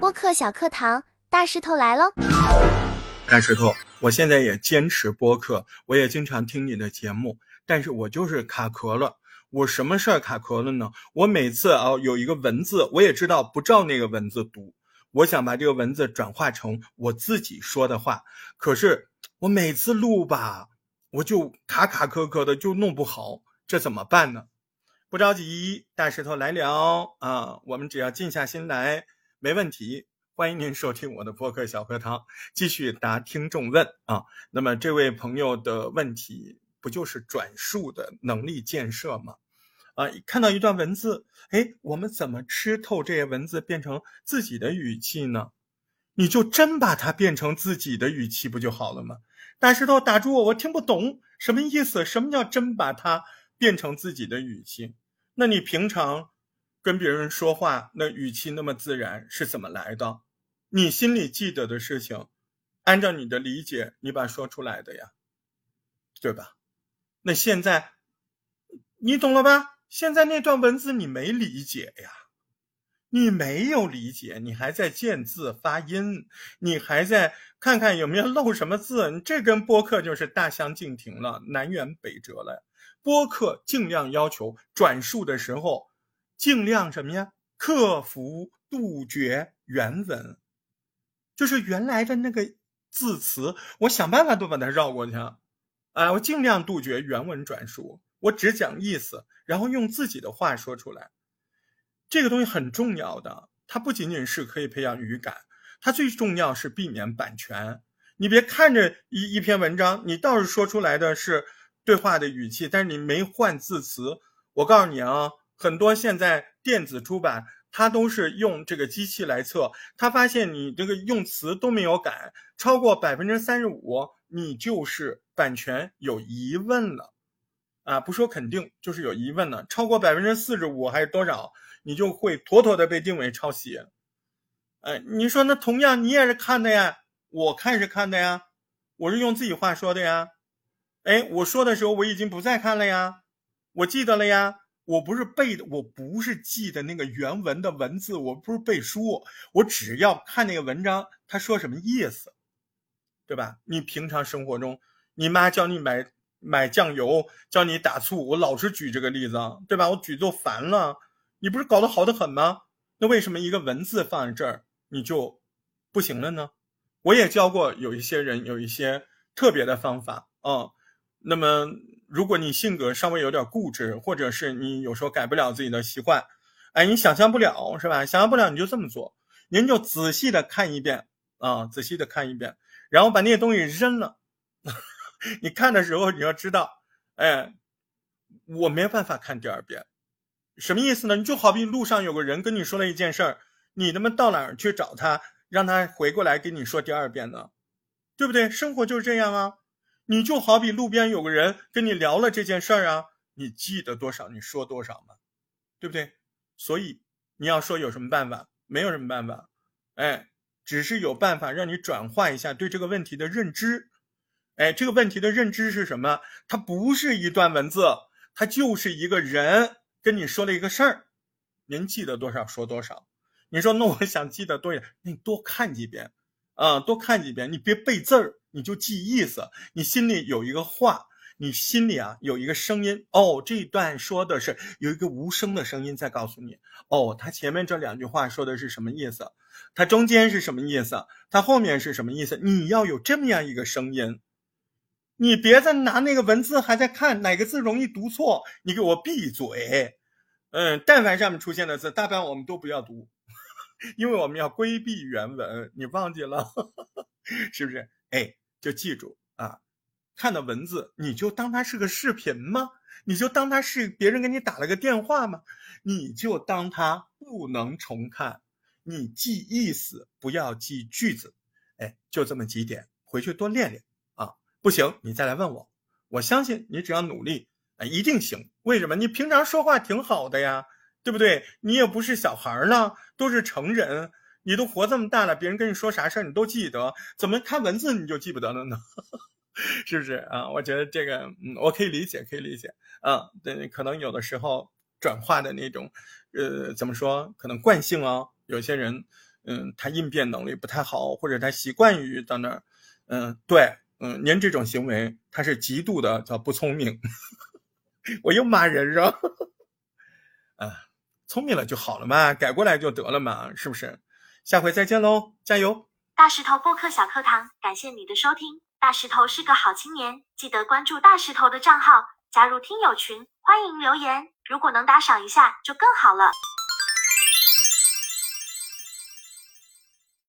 播客小课堂，大石头来喽！大石头，我现在也坚持播客，我也经常听你的节目，但是我就是卡壳了。我什么事儿卡壳了呢？我每次啊有一个文字，我也知道不照那个文字读，我想把这个文字转化成我自己说的话，可是我每次录吧，我就卡卡壳壳的，就弄不好，这怎么办呢？不着急，大石头来聊啊，我们只要静下心来，没问题。欢迎您收听我的播客小课堂，继续答听众问啊。那么这位朋友的问题，不就是转述的能力建设吗？啊，看到一段文字，哎，我们怎么吃透这些文字，变成自己的语气呢？你就真把它变成自己的语气，不就好了吗？大石头打住我，我听不懂什么意思？什么叫真把它变成自己的语气？那你平常跟别人说话，那语气那么自然，是怎么来的？你心里记得的事情，按照你的理解，你把说出来的呀，对吧？那现在你懂了吧？现在那段文字你没理解呀，你没有理解，你还在见字发音，你还在看看有没有漏什么字，你这跟播客就是大相径庭了，南辕北辙了。播客尽量要求转述的时候，尽量什么呀？克服杜绝原文，就是原来的那个字词，我想办法都把它绕过去，啊，我尽量杜绝原文转述。我只讲意思，然后用自己的话说出来，这个东西很重要的。它不仅仅是可以培养语感，它最重要是避免版权。你别看着一一篇文章，你倒是说出来的是对话的语气，但是你没换字词。我告诉你啊，很多现在电子出版，它都是用这个机器来测，它发现你这个用词都没有改，超过百分之三十五，你就是版权有疑问了。啊，不说肯定，就是有疑问了。超过百分之四十五还是多少，你就会妥妥的被定为抄袭。哎，你说那同样你也是看的呀，我看是看的呀，我是用自己话说的呀。哎，我说的时候我已经不再看了呀，我记得了呀，我不是背的，我不是记的那个原文的文字，我不是背书，我只要看那个文章，他说什么意思，对吧？你平常生活中，你妈教你买。买酱油叫你打醋，我老是举这个例子，对吧？我举都烦了，你不是搞得好的很吗？那为什么一个文字放在这儿你就不行了呢？我也教过有一些人有一些特别的方法啊。那么如果你性格稍微有点固执，或者是你有时候改不了自己的习惯，哎，你想象不了是吧？想象不了你就这么做，您就仔细的看一遍啊，仔细的看一遍，然后把那些东西扔了。你看的时候，你要知道，哎，我没办法看第二遍，什么意思呢？你就好比路上有个人跟你说了一件事儿，你他妈到哪儿去找他，让他回过来跟你说第二遍呢？对不对？生活就是这样啊。你就好比路边有个人跟你聊了这件事儿啊，你记得多少，你说多少嘛，对不对？所以你要说有什么办法，没有什么办法，哎，只是有办法让你转化一下对这个问题的认知。哎，这个问题的认知是什么？它不是一段文字，它就是一个人跟你说了一个事儿，您记得多少说多少。你说那我想记得多一点，那你多看几遍，啊，多看几遍，你别背字儿，你就记意思。你心里有一个话，你心里啊有一个声音，哦，这一段说的是有一个无声的声音在告诉你，哦，他前面这两句话说的是什么意思？它中间是什么意思？它后面是什么意思？你要有这么样一个声音。你别再拿那个文字还在看哪个字容易读错，你给我闭嘴。嗯，但凡上面出现的字，大半我们都不要读，因为我们要规避原文。你忘记了 是不是？哎，就记住啊，看到文字你就当它是个视频吗？你就当它是别人给你打了个电话吗？你就当它不能重看，你记意思，不要记句子。哎，就这么几点，回去多练练啊。不行，你再来问我。我相信你只要努力，哎，一定行。为什么？你平常说话挺好的呀，对不对？你也不是小孩呢，都是成人。你都活这么大了，别人跟你说啥事儿你都记得，怎么看文字你就记不得了呢？是不是啊？我觉得这个，嗯，我可以理解，可以理解。嗯，对，可能有的时候转化的那种，呃，怎么说？可能惯性啊，有些人，嗯，他应变能力不太好，或者他习惯于到那儿，嗯，对，嗯，您这种行为他是极度的叫不聪明。我又骂人了，啊，聪明了就好了嘛，改过来就得了嘛，是不是？下回再见喽，加油！大石头播客小课堂，感谢你的收听。大石头是个好青年，记得关注大石头的账号，加入听友群，欢迎留言。如果能打赏一下，就更好了。